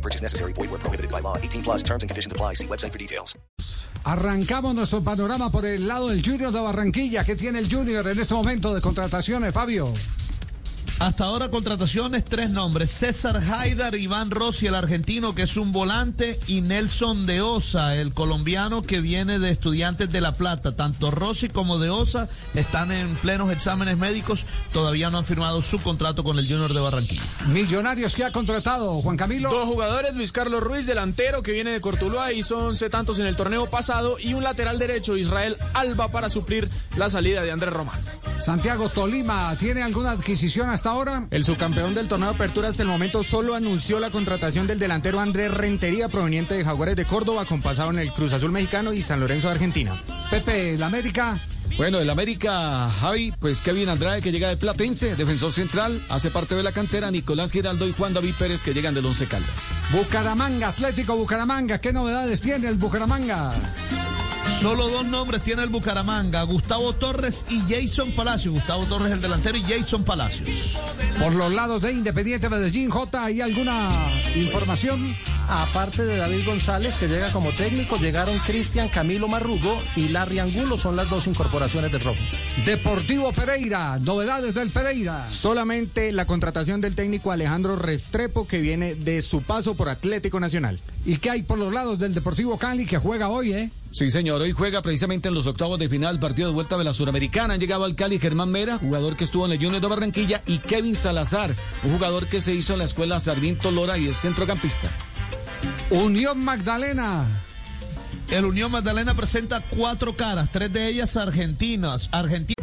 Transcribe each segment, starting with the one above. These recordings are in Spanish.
Purchase necessary. Void where prohibited by law. 18 plus terms and conditions apply. See website for details. Arrancamos nuestro panorama por el lado del Junior de Barranquilla. ¿Qué tiene el Junior en este momento de contrataciones, Fabio? Hasta ahora contrataciones, tres nombres. César Haidar, Iván Rossi, el argentino, que es un volante, y Nelson de Osa, el colombiano que viene de Estudiantes de La Plata. Tanto Rossi como de Osa están en plenos exámenes médicos, todavía no han firmado su contrato con el Junior de Barranquilla. Millonarios que ha contratado, Juan Camilo. Dos jugadores, Luis Carlos Ruiz, delantero, que viene de Cortuluá, hizo 11 tantos en el torneo pasado, y un lateral derecho, Israel Alba, para suplir la salida de Andrés Román. Santiago Tolima, ¿tiene alguna adquisición hasta ahora? El subcampeón del torneo de apertura hasta el momento solo anunció la contratación del delantero Andrés Rentería proveniente de Jaguares de Córdoba con pasado en el Cruz Azul mexicano y San Lorenzo de Argentina. Pepe, el América. Bueno, el América, Javi, pues Kevin Andrade que llega de Platense, defensor central, hace parte de la cantera, Nicolás Giraldo y Juan David Pérez que llegan del Once Caldas. Bucaramanga, Atlético Bucaramanga, ¿qué novedades tiene el Bucaramanga? Solo dos nombres tiene el Bucaramanga, Gustavo Torres y Jason Palacios. Gustavo Torres el delantero y Jason Palacios. Por los lados de Independiente Medellín, J, ¿hay alguna información? Aparte de David González, que llega como técnico, llegaron Cristian Camilo Marrugo y Larry Angulo, son las dos incorporaciones del Rojo. Deportivo Pereira, novedades del Pereira. Solamente la contratación del técnico Alejandro Restrepo que viene de su paso por Atlético Nacional. ¿Y qué hay por los lados del Deportivo Cali que juega hoy, eh? Sí, señor. Hoy juega precisamente en los octavos de final, partido de vuelta de la Suramericana. Han llegado al Cali Germán Mera, jugador que estuvo en el Junior de Barranquilla, y Kevin Salazar, un jugador que se hizo en la escuela Sarmiento Lora y es centrocampista. Unión Magdalena. El Unión Magdalena presenta cuatro caras, tres de ellas argentinas. Argentina.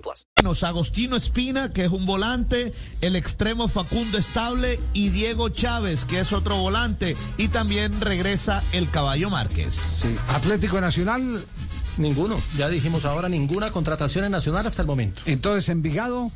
plus. Agostino Espina, que es un volante, el extremo Facundo Estable y Diego Chávez, que es otro volante, y también regresa el Caballo Márquez. Sí. Atlético Nacional. Ninguno, ya dijimos ahora, ninguna contratación en Nacional hasta el momento. Entonces, Envigado.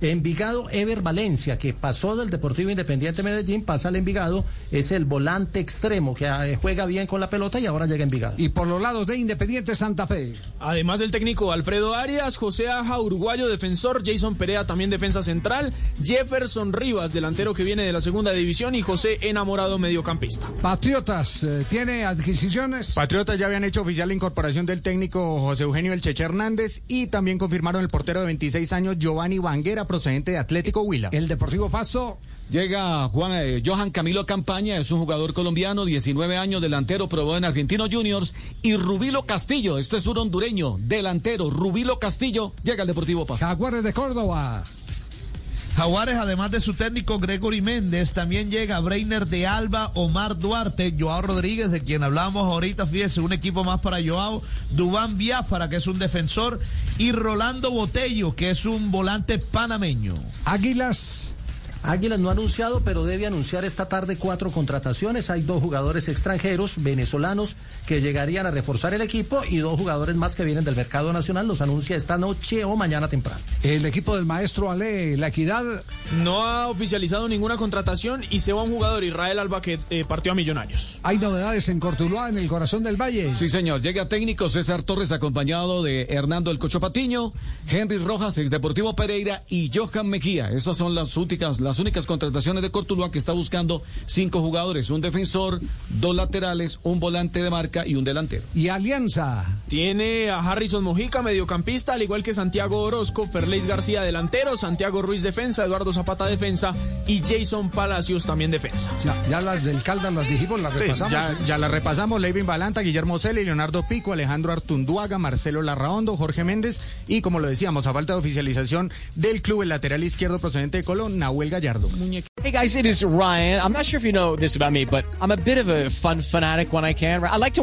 Envigado Ever Valencia, que pasó del Deportivo Independiente Medellín, pasa al Envigado, es el volante extremo que eh, juega bien con la pelota y ahora llega a Envigado. Y por los lados de Independiente Santa Fe. Además del técnico Alfredo Arias, José Aja, uruguayo, defensor, Jason Perea, también defensa central, Jefferson Rivas, delantero que viene de la segunda división, y José Enamorado, mediocampista. Patriotas, eh, ¿tiene adquisiciones? Patriotas ya habían hecho oficial la incorporación del técnico José Eugenio El Cheche Hernández y también confirmaron el portero de 26 años Giovanni Vanguera procedente de Atlético Huila. El Deportivo Pasto. Llega Juan eh, Johan Camilo Campaña, es un jugador colombiano, 19 años, delantero, probó en Argentinos Juniors. Y Rubilo Castillo, este es un hondureño, delantero, Rubilo Castillo, llega al Deportivo Pasto. Jaguares de Córdoba. Jaguares, además de su técnico Gregory Méndez, también llega Breiner de Alba, Omar Duarte, Joao Rodríguez, de quien hablábamos ahorita, fíjese, un equipo más para Joao, Dubán Biafara, que es un defensor, y Rolando Botello, que es un volante panameño. Águilas. Águilas no ha anunciado, pero debe anunciar esta tarde cuatro contrataciones. Hay dos jugadores extranjeros, venezolanos, que llegarían a reforzar el equipo y dos jugadores más que vienen del mercado nacional. Los anuncia esta noche o mañana temprano. El equipo del maestro Ale, la equidad. No ha oficializado ninguna contratación y se va un jugador, Israel Alba, que eh, partió a Millonarios. Hay novedades en Cortuluá, en el corazón del Valle. Sí, señor. Llega técnico César Torres acompañado de Hernando El Cocho Patiño, Henry Rojas, ex Deportivo Pereira y Johan Mejía. Esas son las únicas, las únicas contrataciones de Cortuluá que está buscando cinco jugadores, un defensor, dos laterales, un volante de marca y un delantero. Y Alianza. Tiene a Harrison Mojica, mediocampista, al igual que Santiago Orozco, Ferleis García, delantero, Santiago Ruiz, defensa, Eduardo Zapata, defensa y Jason Palacios, también defensa. Ya, ya las del Caldas las dijimos, las Sí, repasamos. ya, ya la repasamos. Levin Balanta, Guillermo Celi, Leonardo Pico, Alejandro Artunduaga, Marcelo Larraondo, Jorge Méndez y, como lo decíamos, a falta de oficialización del club, el lateral izquierdo procedente de Colón, Nahuel Gallardo. Hey guys, it is Ryan. I'm not sure if you know this about me, but I'm a bit of a fun fanatic when I can. I like to